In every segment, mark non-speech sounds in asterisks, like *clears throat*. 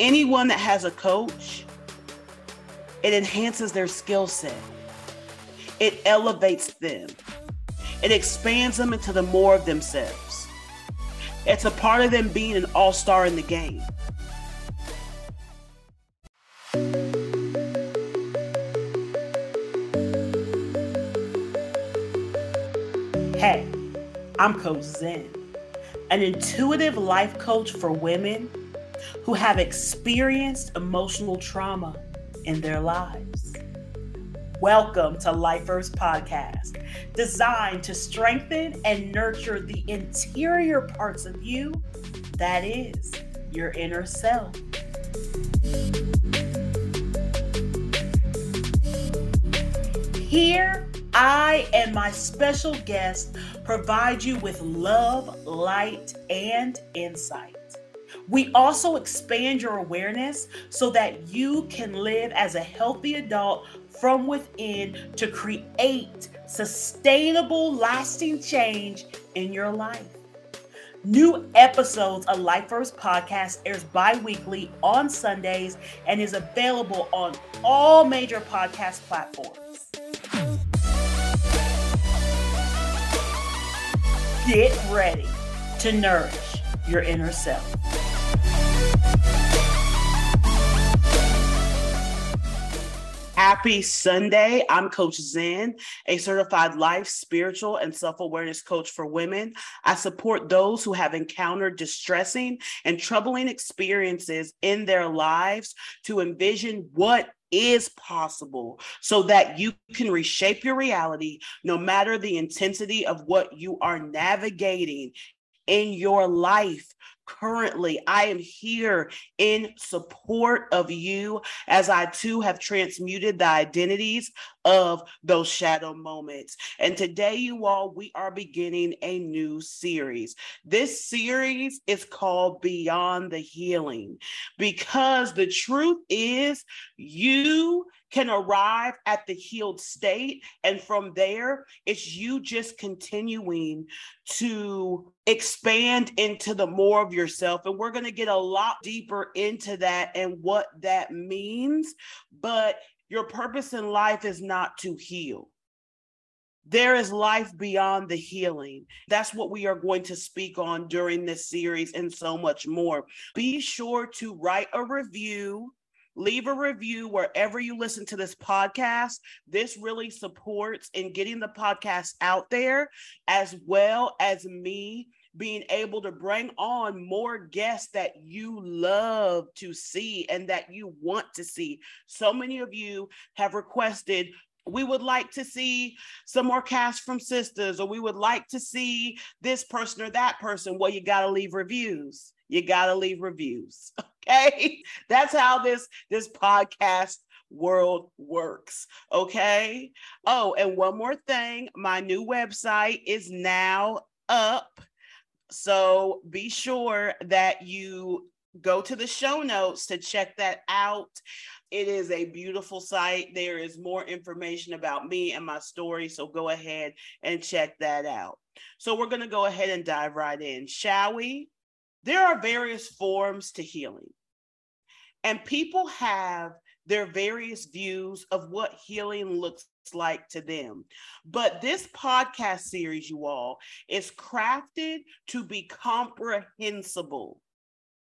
anyone that has a coach, it enhances their skill set, it elevates them, it expands them into the more of themselves. It's a part of them being an all star in the game. Hey, I'm Coach Zen, an intuitive life coach for women who have experienced emotional trauma in their lives. Welcome to Lifers Podcast, designed to strengthen and nurture the interior parts of you that is your inner self. Here, I and my special guest provide you with love, light, and insight. We also expand your awareness so that you can live as a healthy adult from within to create sustainable, lasting change in your life. New episodes of Lifers Podcast airs bi-weekly on Sundays and is available on all major podcast platforms. Get ready to nourish your inner self. Happy Sunday. I'm Coach Zen, a certified life, spiritual, and self awareness coach for women. I support those who have encountered distressing and troubling experiences in their lives to envision what is possible so that you can reshape your reality no matter the intensity of what you are navigating in your life currently. I am here in support of you as I too have transmuted the identities of those shadow moments. And today, you all, we are beginning a new series. This series is called Beyond the Healing because the truth is, you can arrive at the healed state. And from there, it's you just continuing to expand into the more of yourself. And we're going to get a lot deeper into that and what that means. But your purpose in life is not to heal. There is life beyond the healing. That's what we are going to speak on during this series and so much more. Be sure to write a review leave a review wherever you listen to this podcast. This really supports in getting the podcast out there, as well as me being able to bring on more guests that you love to see and that you want to see. So many of you have requested we would like to see some more cast from sisters or we would like to see this person or that person well you got to leave reviews you got to leave reviews *laughs* okay *laughs* that's how this this podcast world works okay oh and one more thing my new website is now up so be sure that you go to the show notes to check that out it is a beautiful site. There is more information about me and my story. So go ahead and check that out. So we're going to go ahead and dive right in, shall we? There are various forms to healing, and people have their various views of what healing looks like to them. But this podcast series, you all, is crafted to be comprehensible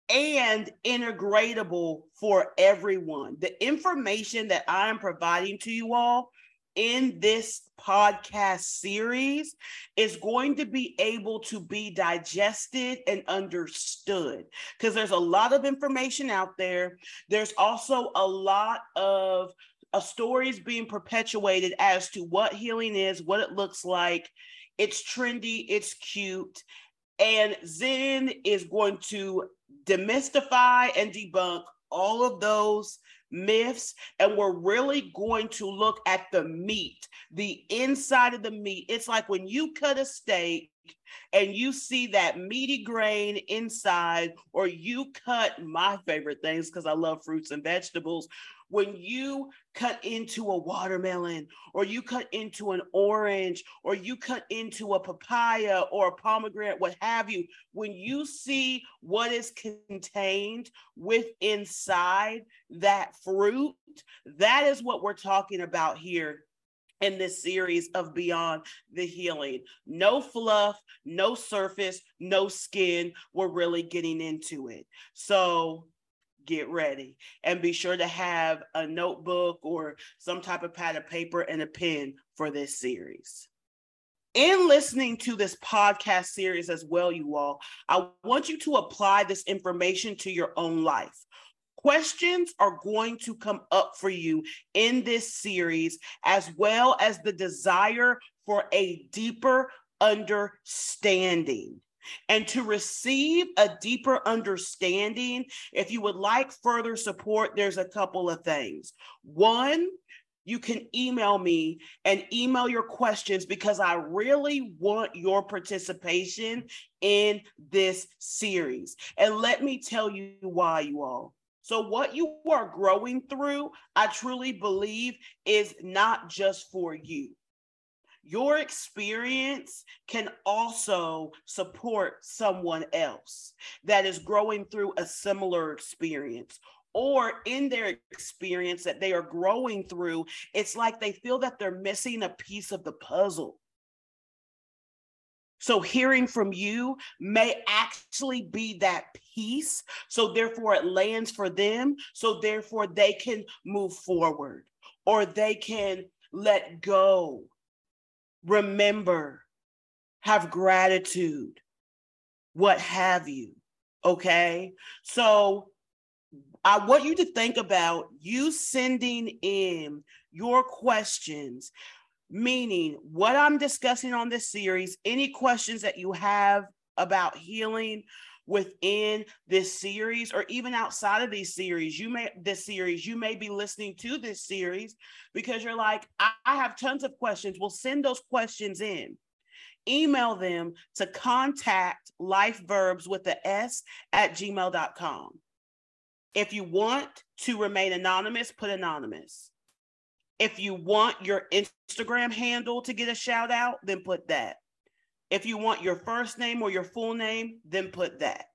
and integratable for everyone. The information that I am providing to you all in this podcast series is going to be able to be digested and understood because there's a lot of information out there. There's also a lot of uh, stories being perpetuated as to what healing is, what it looks like. It's trendy, it's cute. And Zen is going to demystify and debunk all of those myths and we're really going to look at the meat the inside of the meat it's like when you cut a steak and you see that meaty grain inside, or you cut my favorite things because I love fruits and vegetables. When you cut into a watermelon, or you cut into an orange, or you cut into a papaya or a pomegranate, what have you, when you see what is contained with inside that fruit, that is what we're talking about here in this series of Beyond the Healing. No fluff, no surface, no skin. We're really getting into it. So get ready and be sure to have a notebook or some type of pad of paper and a pen for this series. In listening to this podcast series as well, you all, I want you to apply this information to your own life. Questions are going to come up for you in this series, as well as the desire for a deeper understanding. And to receive a deeper understanding, if you would like further support, there's a couple of things. One, you can email me and email your questions because I really want your participation in this series. And let me tell you why, you all. So, what you are growing through, I truly believe, is not just for you. Your experience can also support someone else that is growing through a similar experience or in their experience that they are growing through, it's like they feel that they're missing a piece of the puzzle. So, hearing from you may actually be that piece So, therefore, it lands for them. So, therefore, they can move forward or they can let go, remember, have gratitude, what have you. Okay. So, I want you to think about you sending in your questions meaning what I'm discussing on this series, any questions that you have about healing within this series or even outside of these series. You may this series you may be listening to this series because you're like I, I have tons of questions. Well send those questions in. Email them to contact life verbs with the s at gmail.com if you want to remain anonymous put anonymous. If you want your Instagram handle to get a shout out, then put that. If you want your first name or your full name, then put that.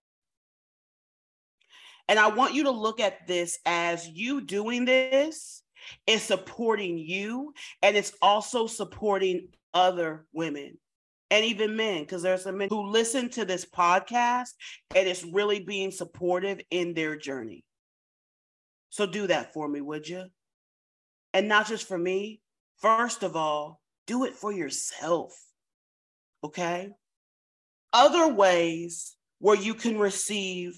And I want you to look at this as you doing this is supporting you and it's also supporting other women and even men because there's some men who listen to this podcast and it's really being supportive in their journey. So do that for me, would you? And not just for me. First of all, do it for yourself. Okay. Other ways where you can receive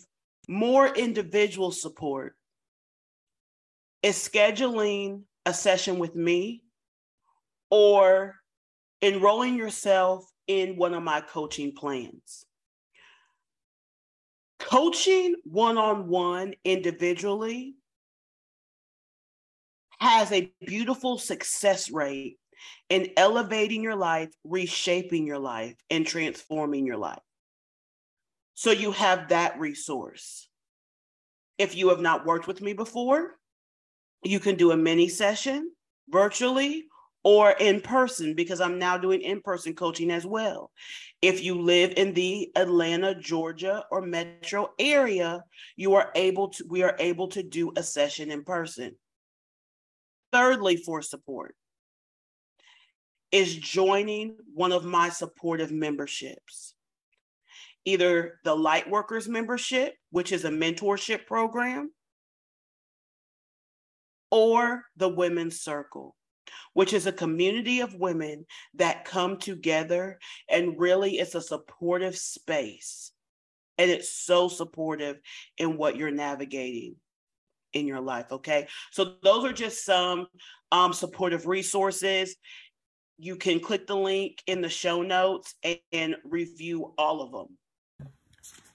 more individual support is scheduling a session with me or enrolling yourself in one of my coaching plans. Coaching one on one individually has a beautiful success rate in elevating your life, reshaping your life, and transforming your life. So you have that resource. If you have not worked with me before, you can do a mini session virtually or in person because I'm now doing in person coaching as well. If you live in the Atlanta, Georgia or metro area, you are able to we are able to do a session in person. Thirdly, for support is joining one of my supportive memberships. Either the Lightworkers membership, which is a mentorship program, or the Women's Circle, which is a community of women that come together and really it's a supportive space. And it's so supportive in what you're navigating in your life. Okay. So those are just some um, supportive resources. You can click the link in the show notes and, and review all of them.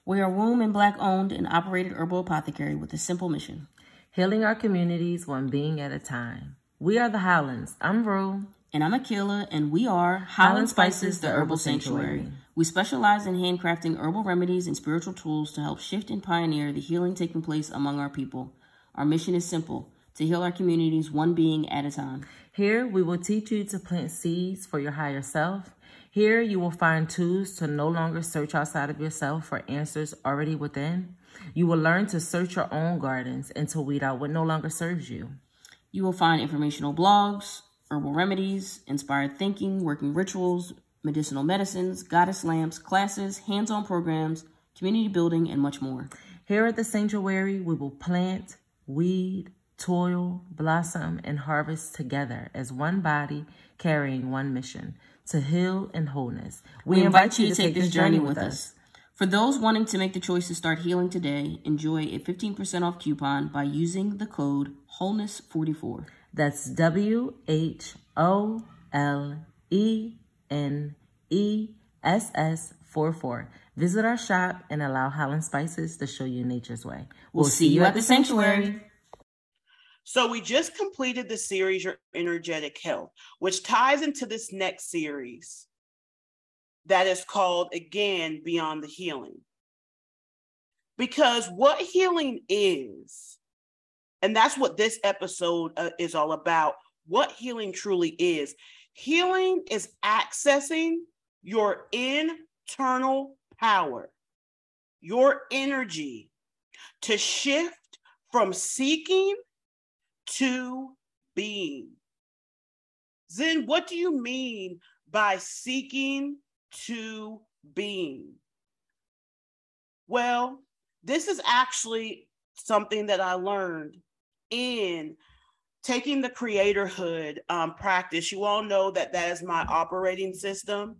We are womb and black owned and operated herbal apothecary with a simple mission healing our communities one being at a time. We are the Howlands. I'm Rue. And I'm Akila, and we are Highland Spices, the Herbal Sanctuary. We specialize in handcrafting herbal remedies and spiritual tools to help shift and pioneer the healing taking place among our people. Our mission is simple to heal our communities one being at a time. Here, we will teach you to plant seeds for your higher self. Here, you will find tools to no longer search outside of yourself for answers already within. You will learn to search your own gardens and to weed out what no longer serves you. You will find informational blogs, herbal remedies, inspired thinking, working rituals, medicinal medicines, goddess lamps, classes, hands on programs, community building, and much more. Here at the sanctuary, we will plant, weed, toil, blossom, and harvest together as one body carrying one mission to heal and wholeness. We, we invite, invite you to take this journey with us. For those wanting to make the choice to start healing today, enjoy a 15% off coupon by using the code WHOLENESS44. That's W H O L E N E S S 44. Visit our shop and allow Highland Spices to show you nature's way. We'll, we'll see you at the sanctuary. So we just completed the series, Your Energetic Health, which ties into this next series that is called, again, Beyond the Healing. Because what healing is, and that's what this episode uh, is all about, what healing truly is. Healing is accessing your internal power, your energy to shift from seeking to being. Zen, what do you mean by seeking to being? Well, this is actually something that I learned in taking the creatorhood um, practice. You all know that that is my operating system.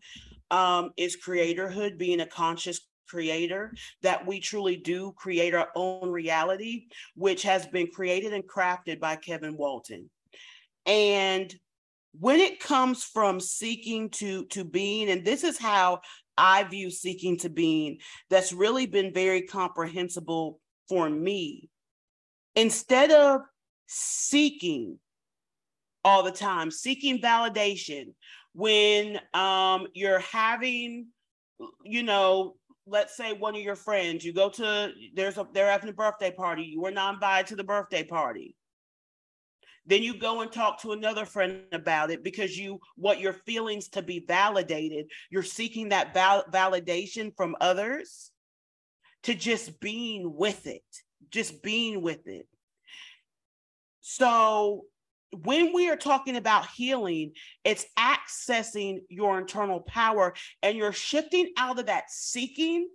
Um, is creatorhood being a conscious creator, that we truly do create our own reality, which has been created and crafted by Kevin Walton. And when it comes from seeking to to being and this is how i view seeking to being that's really been very comprehensible for me instead of seeking all the time seeking validation when um, you're having you know let's say one of your friends, you go to there's a they're having a birthday party, you were not invited to the birthday party. Then you go and talk to another friend about it because you want your feelings to be validated. You're seeking that val- validation from others to just being with it, just being with it. So when we are talking about healing, it's accessing your internal power and you're shifting out of that seeking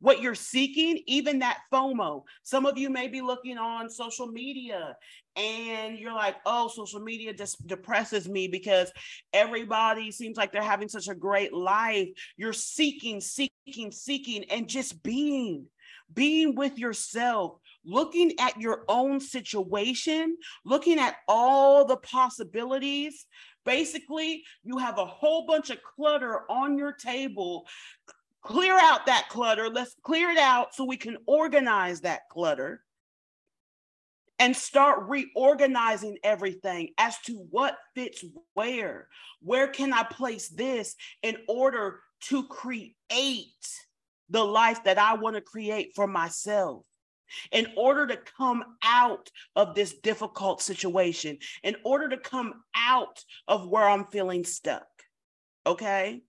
what you're seeking, even that FOMO. Some of you may be looking on social media and you're like, oh, social media just depresses me because everybody seems like they're having such a great life. You're seeking, seeking, seeking, and just being, being with yourself, looking at your own situation, looking at all the possibilities. Basically, you have a whole bunch of clutter on your table. Clear out that clutter. Let's clear it out so we can organize that clutter and start reorganizing everything as to what fits where. Where can I place this in order to create the life that I want to create for myself? In order to come out of this difficult situation, in order to come out of where I'm feeling stuck. Okay.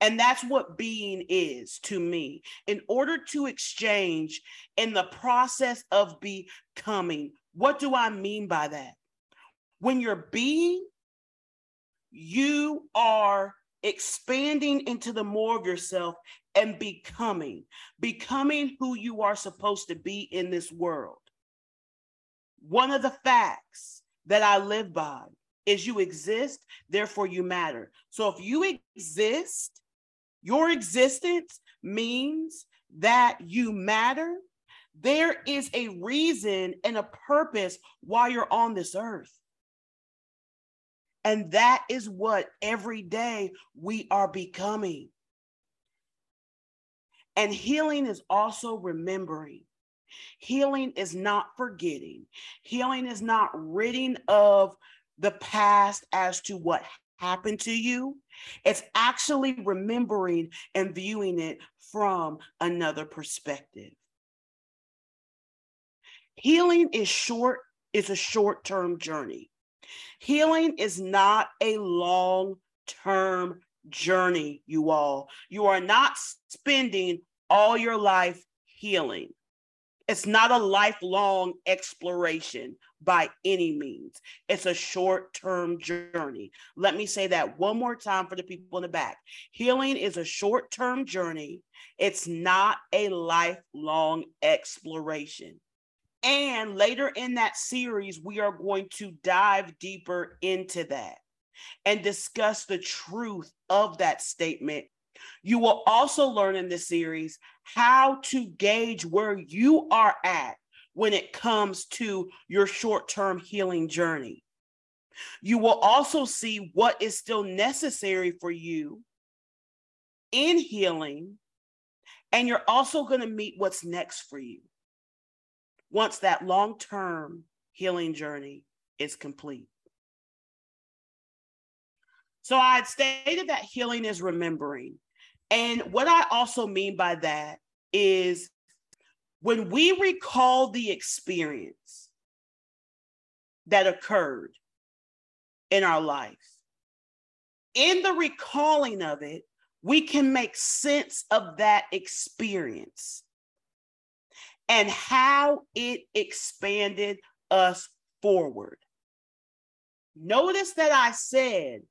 And that's what being is to me. In order to exchange in the process of becoming, what do I mean by that? When you're being, you are expanding into the more of yourself and becoming, becoming who you are supposed to be in this world. One of the facts that I live by is you exist, therefore you matter. So if you exist, your existence means that you matter. There is a reason and a purpose why you're on this earth. And that is what every day we are becoming. And healing is also remembering. Healing is not forgetting. Healing is not ridding of the past as to what happened to you. It's actually remembering and viewing it from another perspective. Healing is short, is a short-term journey. Healing is not a long-term journey, you all. You are not spending all your life healing. It's not a lifelong exploration by any means. It's a short term journey. Let me say that one more time for the people in the back. Healing is a short term journey, it's not a lifelong exploration. And later in that series, we are going to dive deeper into that and discuss the truth of that statement you will also learn in this series how to gauge where you are at when it comes to your short term healing journey. You will also see what is still necessary for you in healing, and you're also going to meet what's next for you once that long term healing journey is complete. So I had stated that healing is remembering. And what I also mean by that is when we recall the experience that occurred in our life, in the recalling of it, we can make sense of that experience and how it expanded us forward. Notice that I said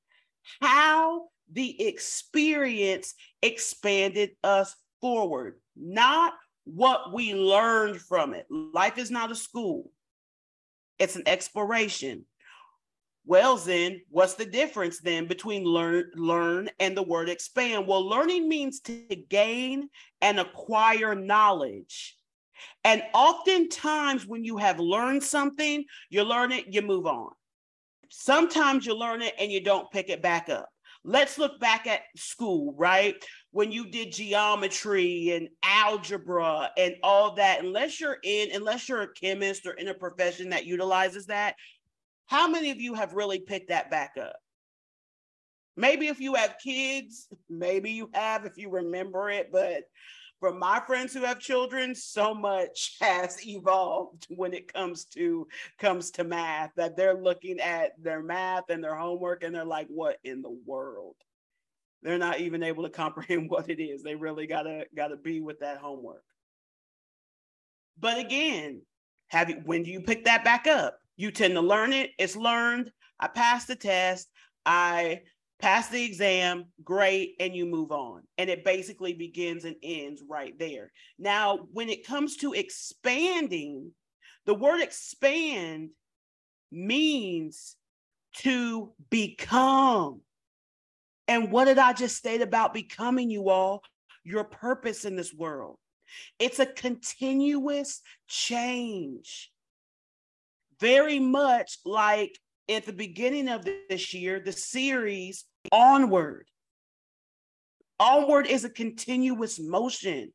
how the experience expanded us forward, not what we learned from it. Life is not a school, it's an exploration. Well, then, what's the difference then between learn, learn and the word expand? Well, learning means to gain and acquire knowledge. And oftentimes, when you have learned something, you learn it, you move on. Sometimes you learn it and you don't pick it back up. Let's look back at school, right? When you did geometry and algebra and all that, unless you're in, unless you're a chemist or in a profession that utilizes that, how many of you have really picked that back up? Maybe if you have kids, *laughs* maybe you have if you remember it, but from my friends who have children so much *laughs* has evolved when it comes to comes to math that they're looking at their math and their homework and they're like what in the world? They're not even able to *laughs* comprehend what it is. They really gotta gotta be with that homework. But again have you when do you pick that back up? You tend to learn it. It's learned. I passed the test. I pass the exam, great, and you move on. And it basically begins and ends right there. Now, when it comes to expanding, the word expand means to become. And what did I just state about becoming you all? Your purpose in this world. It's a continuous change. Very much like at the beginning of this year, the series Onward. Onward is a continuous motion.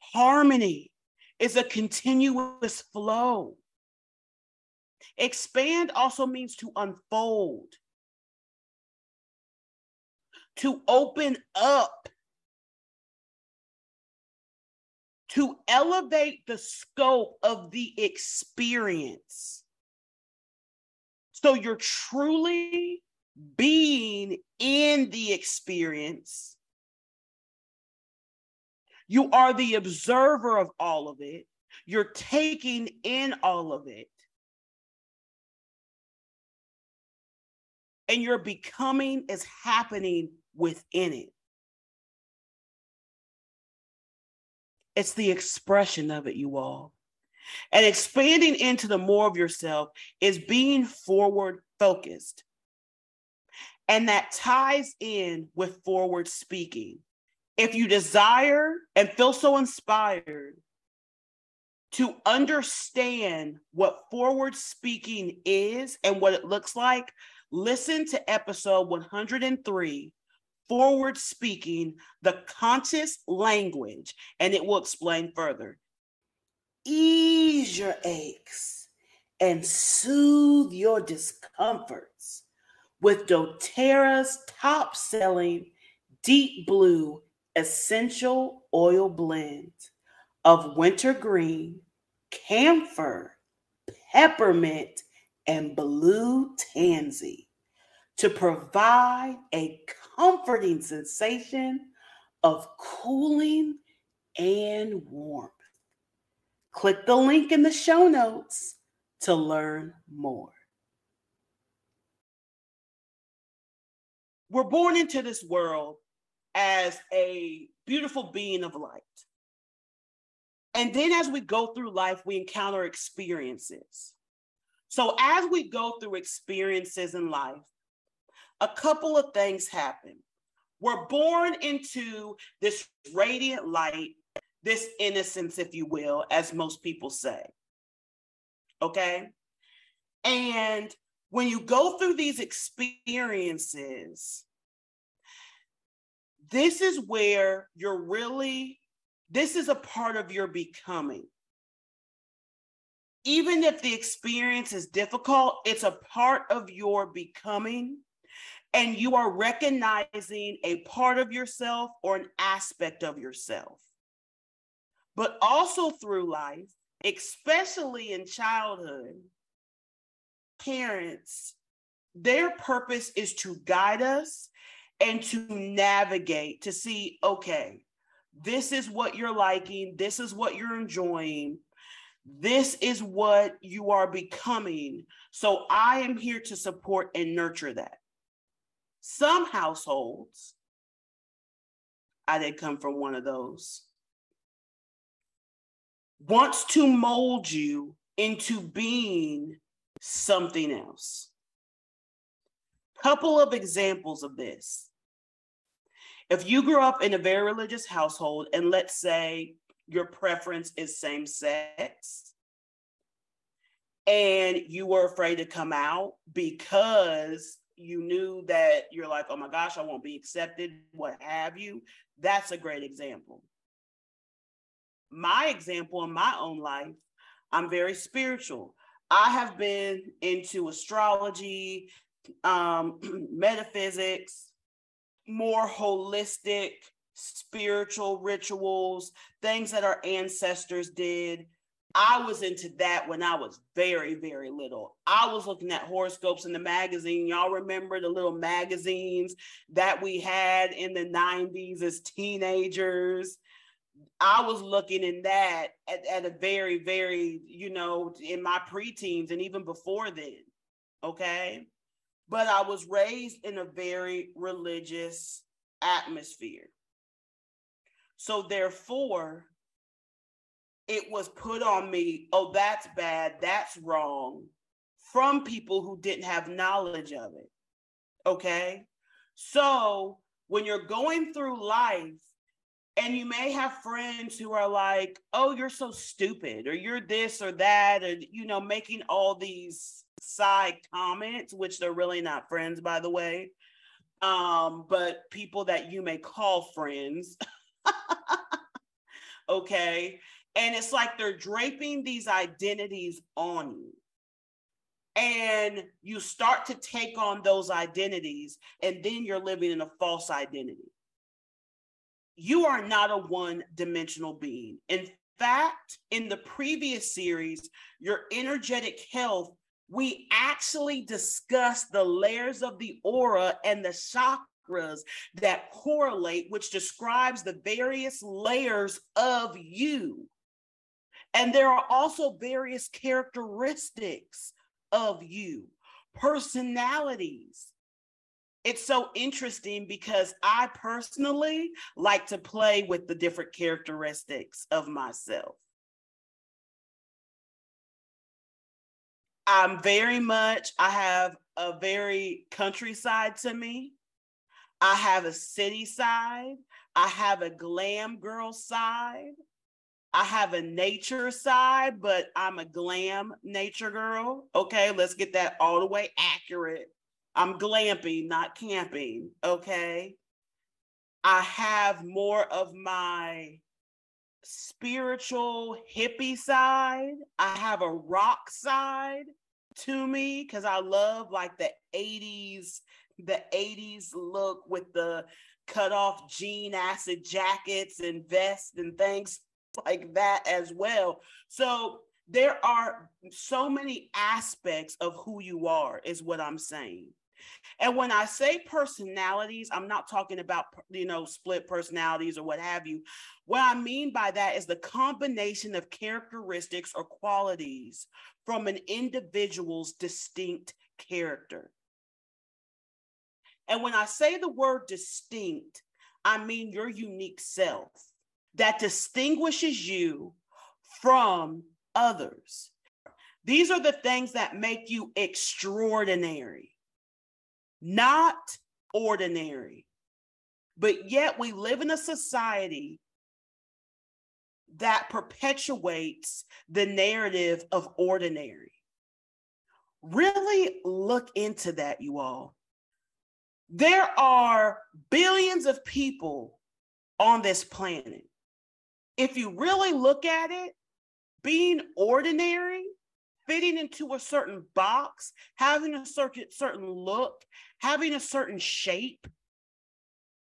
Harmony is a continuous flow. Expand also means to unfold, to open up, to elevate the scope of the experience. So you're truly being in the experience. You are the observer of all of it. You're taking in all of it. And your becoming is happening within it. It's the expression of it, you all. And expanding into the more of yourself is being forward focused. And that ties in with forward speaking. If you desire and feel so inspired to understand what forward speaking is and what it looks like, listen to episode 103 Forward Speaking, the Conscious Language, and it will explain further ease your aches and soothe your discomforts with doTERRA's top selling deep blue essential oil blend of wintergreen, camphor, peppermint, and blue tansy to provide a comforting sensation of cooling and warmth. Click the link in the show notes to learn more. We're born into this world as a beautiful being of light. And then as we go through life, we encounter experiences. So as we go through experiences in life, a couple of things happen. We're born into this radiant light, this innocence, if you will, as most people say. Okay. And when you go through these experiences, this is where you're really, this is a part of your becoming. Even if the experience is difficult, it's a part of your becoming. And you are recognizing a part of yourself or an aspect of yourself. But also through life, especially in childhood, parents, their purpose is to guide us and to navigate to see, okay, this is what you're liking, this is what you're enjoying, this is what you are becoming. So I am here to support and nurture that. Some households, I did come from one of those, wants to mold you into being something else. Couple of examples of this. If you grew up in a very religious household, and let's say your preference is same sex, and you were afraid to come out because you knew that you're like, oh my gosh, I won't be accepted, what have you, that's a great example. My example in my own life, I'm very spiritual. I have been into astrology, um, *clears throat* metaphysics, more holistic spiritual rituals, things that our ancestors did. I was into that when I was very, very little. I was looking at horoscopes in the magazine. Y'all remember the little magazines that we had in the 90s as teenagers? I was looking in that at, at a very, very, you know, in my preteens and even before then. Okay but I was raised in a very religious atmosphere. So therefore, it was put on me, oh, that's bad, that's wrong, from people who didn't have knowledge of it. Okay. So when you're going through life, and you may have friends who are like, oh, you're so stupid, or you're this or that, and you know, making all these side comments, which they're really not friends, by the way. Um, but people that you may call friends. *laughs* okay. And it's like they're draping these identities on you. And you start to take on those identities, and then you're living in a false identity. You are not a one dimensional being. In fact, in the previous series, your energetic health we actually discuss the layers of the aura and the chakras that correlate, which describes the various layers of you. And there are also various characteristics of you, personalities. It's so interesting because I personally like to play with the different characteristics of myself. I'm very much, I have a very countryside to me. I have a city side. I have a glam girl side. I have a nature side, but I'm a glam nature girl. Okay, let's get that all the way accurate. I'm glamping, not camping. Okay. I have more of my spiritual hippie side. I have a rock side to me because I love like the 80s, the 80s look with the cut off jean acid jackets and vests and things *laughs* like that as well. So there are so many aspects of who you are, is what I'm saying. And when I say personalities, I'm not talking about, you know, split personalities or what have you. What I mean by that is the combination of characteristics or qualities from an individual's distinct character. And when I say the word distinct, I mean your unique self that distinguishes you from others. These are the things that make you extraordinary not ordinary. But yet we live in a society that perpetuates the narrative of ordinary. Really look into that, you all. There are billions of people on this planet. If you really look at it, being ordinary fitting into a certain box, having a certain certain look, having a certain shape,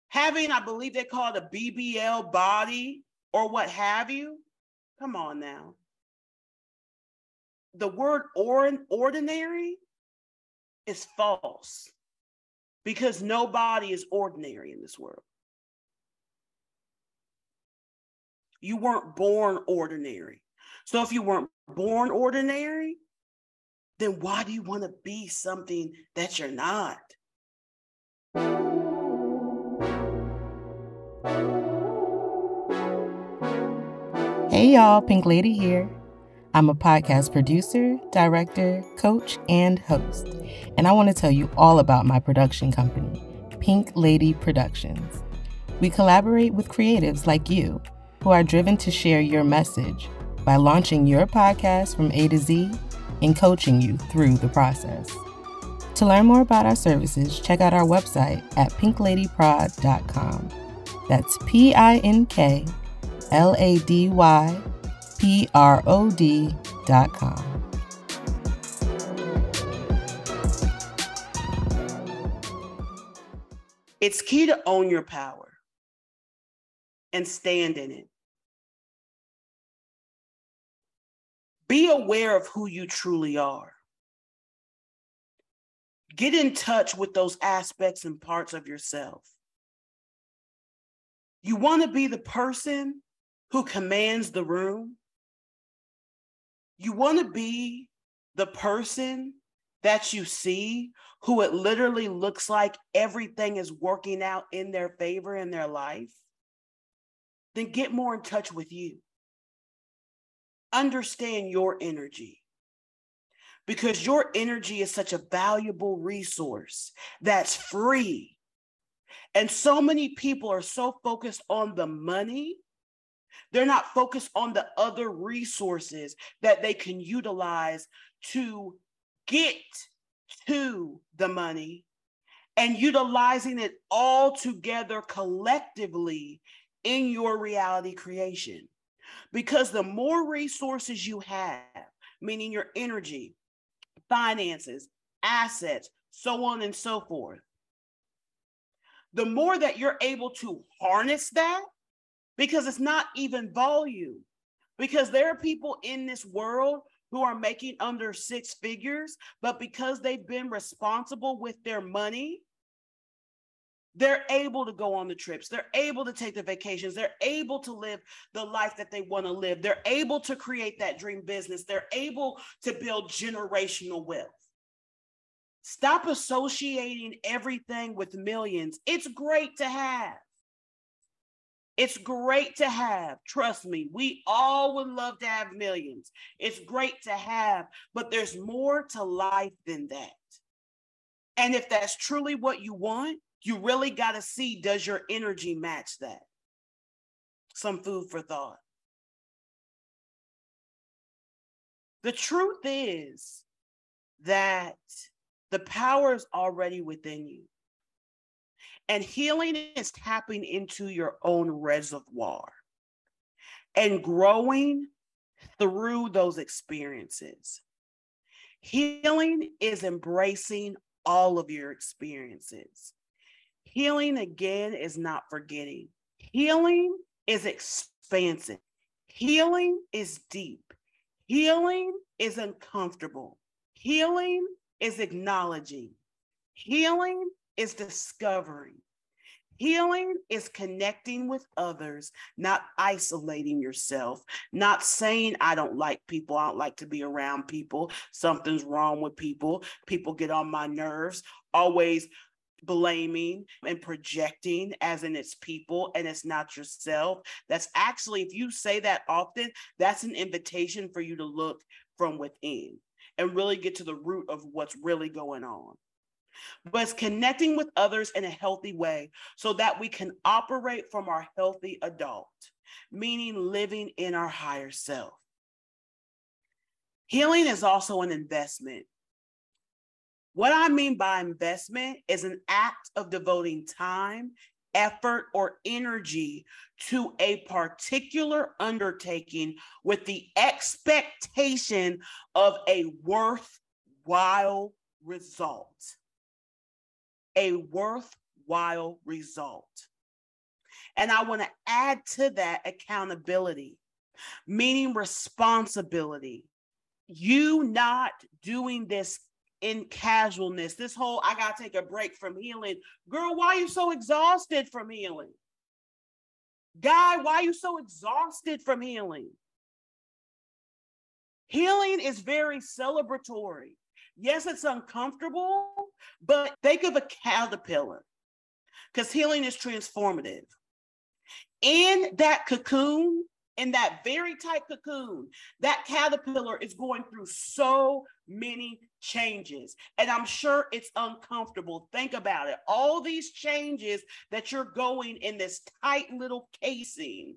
having, I believe they call it a BBL body or what have you. Come on now. The word or- ordinary is false because nobody is ordinary in this world. You weren't born ordinary. So if you weren't born ordinary, then why do you want to be something that you're not? Hey y'all, Pink Lady here. I'm a podcast producer, director, coach, and host. And I want to tell you all about my production company, Pink Lady Productions. We collaborate with creatives like you who are driven to share your message by launching your podcast from A to Z and coaching you through the process. To learn more about our services, check out our website at pinkladyprod.com. That's P I N K L A D Y P R O D.com. It's key to own your power and stand in it. Be aware of who you truly are. Get in touch with those aspects and parts of yourself. You want to be the person who commands the room. You want to be the person that you see who it literally looks like everything is working out in their favor in their life. Then get more in touch with you understand your energy because your energy is such a valuable resource that's free. And so many people are so focused on the money, they're not focused on the other resources that they can utilize to get to the money and utilizing it all together collectively in your reality creation. Because the more resources you have, meaning your energy, finances, assets, so on and so forth, the more that you're able to harness that, because it's not even volume. Because there are people in this world who are making under six figures, but because they've been responsible with their money, they're able to go on the trips. They're able to take the vacations. They're able to live the life that they want to live. They're able to create that dream business. They're able to build generational wealth. Stop associating everything with millions. It's great to have. It's great to have. Trust me, we all would love to have millions. It's great to have, but there's more to life than that. And if that's truly what you want, you really got to see does your energy match that? Some food for thought. The truth is that the power is already within you. And healing is tapping into your own reservoir. and growing through those experiences. Healing is embracing all of your experiences. Healing again is not forgetting. Healing is expansive. Healing is deep. Healing is uncomfortable. Healing is acknowledging. Healing is discovering. Healing is connecting with others, not isolating yourself, not saying, I don't like people. I don't like to be around people. Something's wrong with people. People get on my nerves. Always blaming and projecting as in it's people and it's not yourself. That's actually, if you say that often, that's an invitation for you to look from within and really get to the root of what's really going on. But it's connecting with others in a healthy way so that we can operate from our healthy adult, meaning living in our higher self. Healing is also an investment. What I mean by investment is an act of devoting time, effort, or energy to a particular undertaking with the expectation of a worthwhile result. A worthwhile result. And I want to add to that accountability, meaning responsibility. You not doing this in casualness, this whole I gotta take a break from healing. Girl, why are you so exhausted from healing? Guy, why are you so exhausted from healing? Healing is very celebratory. Yes, it's uncomfortable, but think of a caterpillar because healing is transformative. In that cocoon, in that very tight cocoon, that caterpillar is going through so many changes. And I'm sure it's uncomfortable. Think about it. All these changes that you're going in this tight little casing.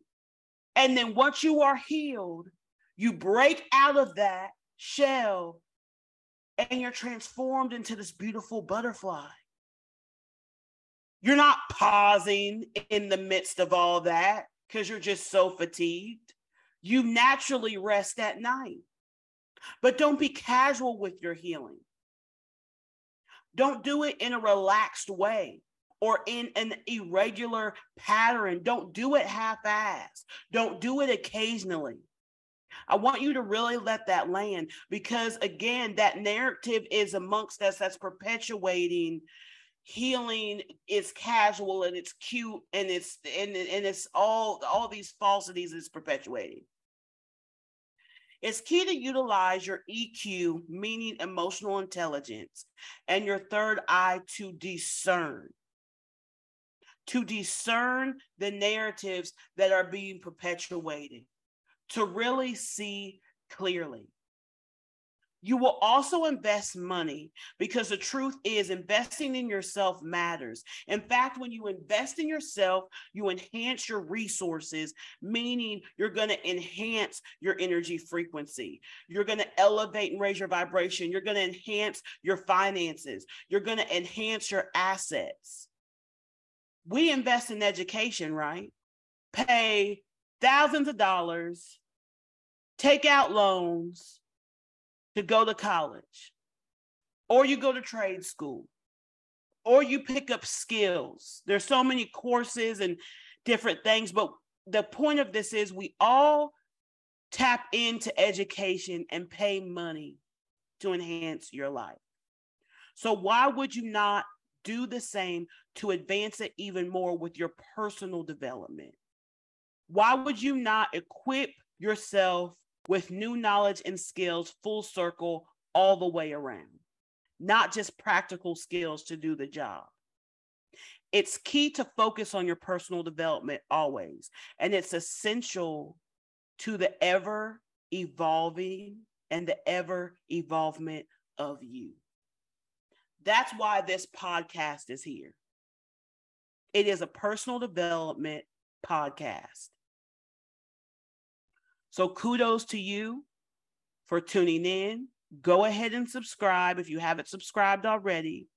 And then once you are healed, you break out of that shell and you're transformed into this beautiful butterfly. You're not pausing in the midst of all that because you're just so fatigued. You naturally rest at night. But don't be casual with your healing. Don't do it in a relaxed way or in an irregular pattern. Don't do it half assed. Don't do it occasionally. I want you to really let that land because, again, that narrative is amongst us that's perpetuating healing is casual and it's cute and it's and, and it's all all these falsities is perpetuating it's key to utilize your EQ, meaning emotional intelligence, and your third eye to discern. To discern the narratives that are being perpetuated, to really see clearly. You will also invest money because the truth is investing in yourself matters. In fact, when you invest in yourself, you enhance your resources, meaning you're going to enhance your energy frequency. You're going to elevate and raise your vibration. You're going to enhance your finances. You're going to enhance your assets. We invest in education, right? Pay thousands of dollars, take out loans to go to college, or you go to trade school, or you pick up skills. There's so many courses and different things, but the point of this is we all tap into education and pay money to enhance your life. So why would you not do the same to advance it even more with your personal development? Why would you not equip yourself with new knowledge and skills full circle all the way around, not just practical skills to do the job. It's key to focus on your personal development always, and it's essential to the ever evolving and the ever evolvement of you. That's why this podcast is here. It is a personal development podcast. So kudos to you for tuning in. Go ahead and subscribe if you haven't subscribed already.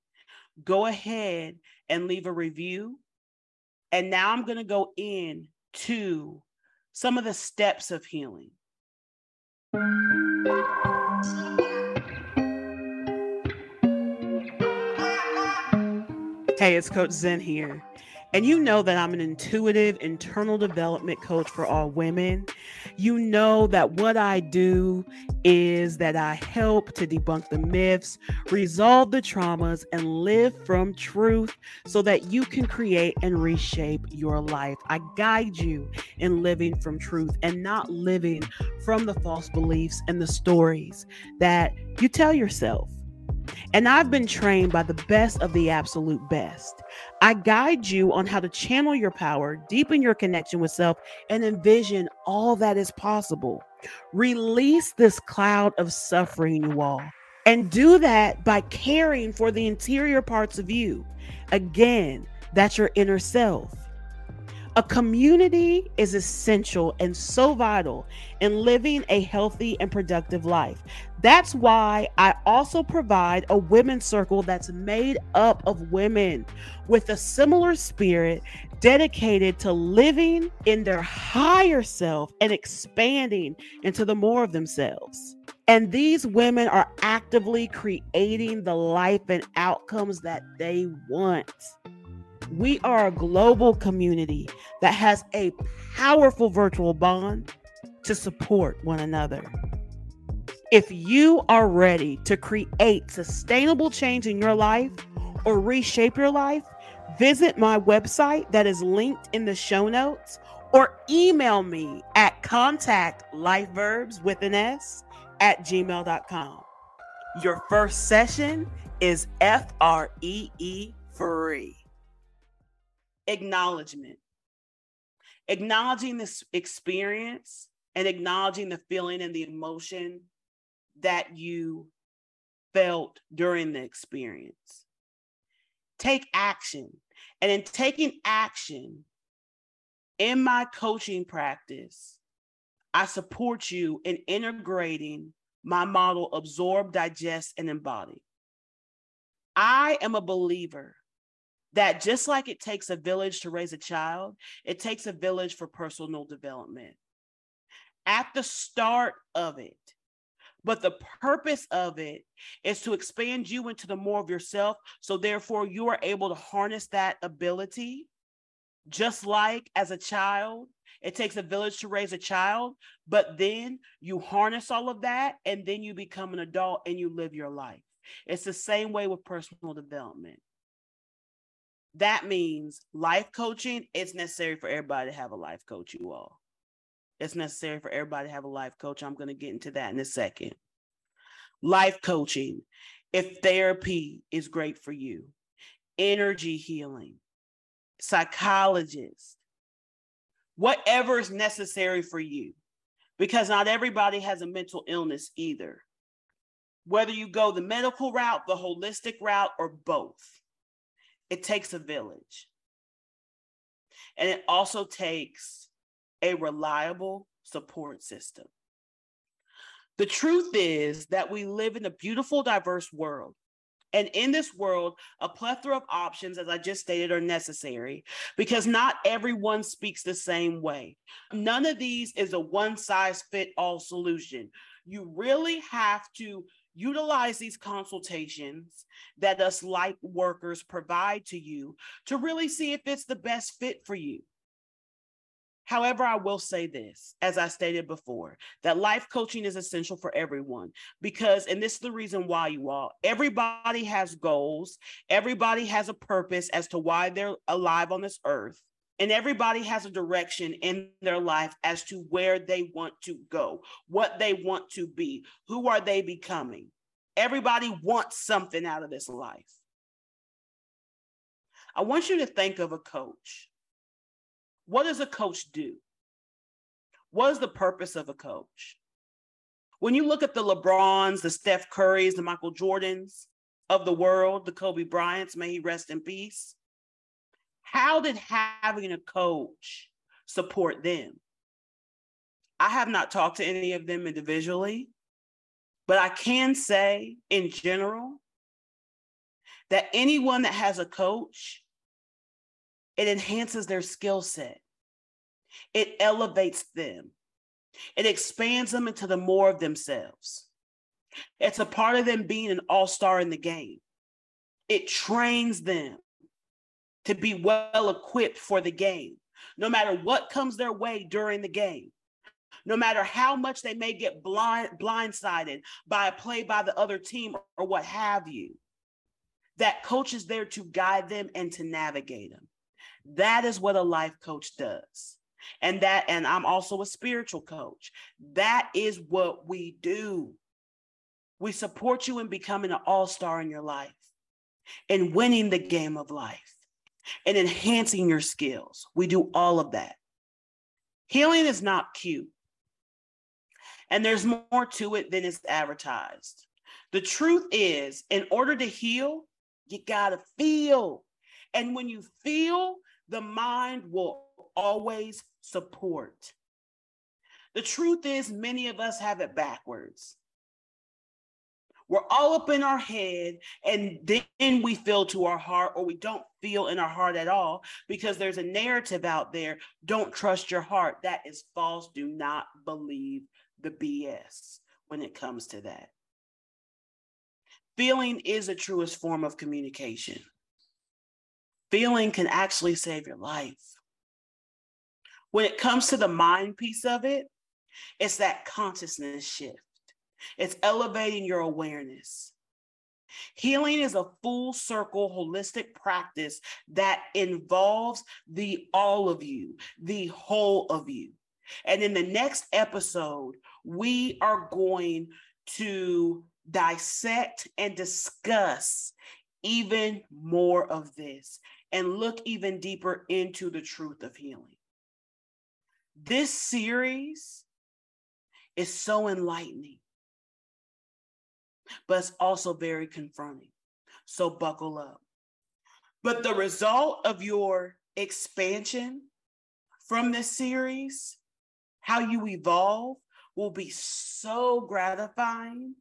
Go ahead and leave a review. And now I'm going to go in to some of the steps of healing. Hey, it's Coach Zen here. And you know that I'm an intuitive internal development coach for all women. You know that what I do is that I help to debunk the myths, resolve the traumas, and live from truth so that you can create and reshape your life. I guide you in living from truth and not living from the false beliefs and the stories that you tell yourself. And I've been trained by the best of the absolute best. I guide you on how to channel your power, deepen your connection with self, and envision all that is possible. Release this cloud of suffering, you all. And do that by caring for the interior parts of you. Again, that's your inner self. A community is essential and so vital in living a healthy and productive life. That's why I also provide a women's circle that's made up of women with a similar spirit dedicated to living in their higher self and expanding into the more of themselves. And these women are actively creating the life and outcomes that they want. We are a global community that has a powerful virtual bond to support one another. If you are ready to create sustainable change in your life or reshape your life, visit my website that is linked in the show notes or email me at contactlifeverbs with an S at gmail.com. Your first session is F R E E free acknowledgement. Acknowledging this experience and acknowledging the feeling and the emotion that you felt during the experience. Take action. And in taking action in my coaching practice, I support you in integrating my model absorb, digest, and embody. I am a believer that just like it takes a village to raise a child, it takes a village for personal development. At the start of it, but the purpose of it is to expand you into the more of yourself. So, therefore, you are able to harness that ability. Just like as a child, it takes a village to raise a child, but then you harness all of that and then you become an adult and you live your life. It's the same way with personal development that means life coaching it's necessary for everybody to have a life coach you all it's necessary for everybody to have a life coach. I'm going to get into that in a second. Life coaching if therapy is great for you. Energy healing psychologist whatever is necessary for you because not everybody has a mental illness either. Whether you go the medical route the holistic route or both it takes a village. And it also takes a reliable support system. The truth is that we live in a beautiful, diverse world. And in this world, a plethora of options, as I just stated, are necessary because not everyone speaks the same way. None of these is a one size fit all solution. You really have to utilize these consultations that us light workers provide to you to really see if it's the best fit for you. However, I will say this, as I stated before, that life coaching is essential for everyone because, and this is the reason why you all, everybody has goals, everybody has a purpose as to why they're alive on this earth and everybody has a direction in their life as to where they want to go, what they want to be, who are they becoming. Everybody wants something out of this life. I want you to think of a coach. What does a coach do? What is the purpose of a coach? When you look at the LeBrons, the Steph Currys, the Michael Jordans of the world, the Kobe Bryants, may he rest in peace how did having a coach support them? I have not talked to any of them individually, but I can say in general that anyone that has a coach, it enhances their skill set. It elevates them. It expands them into the more of themselves. It's a part of them being an all star in the game. It trains them to be well equipped for the game, no matter what comes their way during the game. No matter how much they may get blind blindsided by a play by the other team or what have you, that coach is there to guide them and to navigate them. That is what a life coach does. And that, and I'm also a spiritual coach. That is what we do. We support you in becoming an all star in your life and winning the game of life and enhancing your skills. We do all of that. Healing is not cute. And there's more to it than is advertised. The truth is, in order to heal, you got to feel. And when you feel, the mind will always support. The truth is, many of us have it backwards. We're all up in our head, and then we feel to our heart, or we don't feel in our heart at all because there's a narrative out there don't trust your heart. That is false. Do not believe the BS when it comes to that. Feeling is the truest form of communication. Feeling can actually save your life. When it comes to the mind piece of it, it's that consciousness shift. It's elevating your awareness. Healing is a full circle holistic practice that involves the all of you, the whole of you. And in the next episode, we are going to dissect and discuss even more of this and look even deeper into the truth of healing. This series is so enlightening, but it's also very confronting. So buckle up. But the result of your expansion from this series, how you evolve, will be so gratifying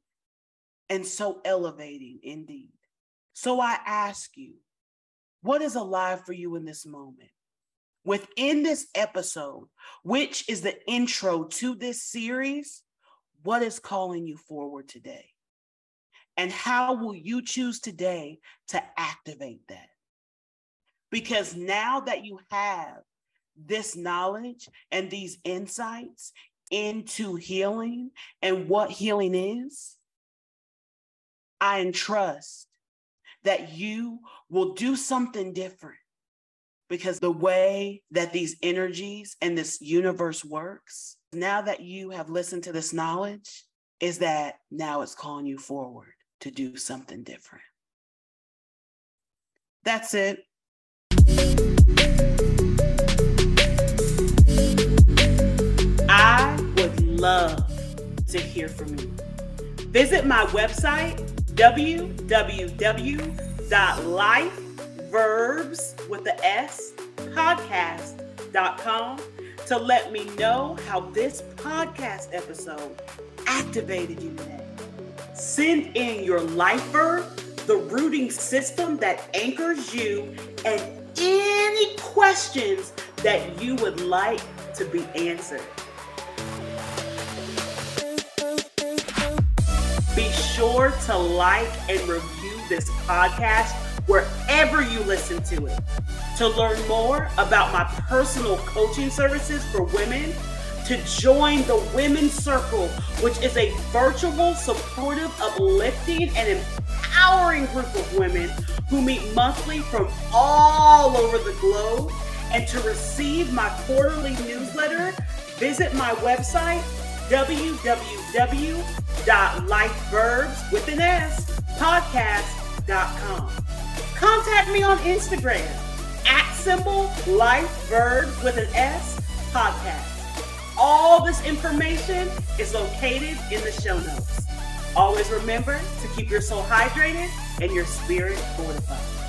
and so elevating indeed. So I ask you, what is alive for you in this moment? Within this episode, which is the intro to this series, what is calling you forward today? And how will you choose today to activate that? Because now that you have this knowledge and these insights into healing and what healing is, I entrust that you will do something different because the way that these energies and this universe works, now that you have listened to this knowledge, is that now it's calling you forward to do something different. That's it. I would love to hear from you. Visit my website, www.lifeverbs with the S podcast.com to let me know how this podcast episode activated you today. Send in your life verb, the rooting system that anchors you, and any questions that you would like to be answered. Be sure to like and review this podcast wherever you listen to it. To learn more about my personal coaching services for women, to join the Women's Circle, which is a virtual, supportive, uplifting, and empowering group of women who meet monthly from all over the globe. And to receive my quarterly newsletter, visit my website, www.lifeverbs with an S podcast.com. Contact me on Instagram at symbol lifeverbs with an S podcast. All this information is located in the show notes. Always remember to keep your soul hydrated and your spirit fortified.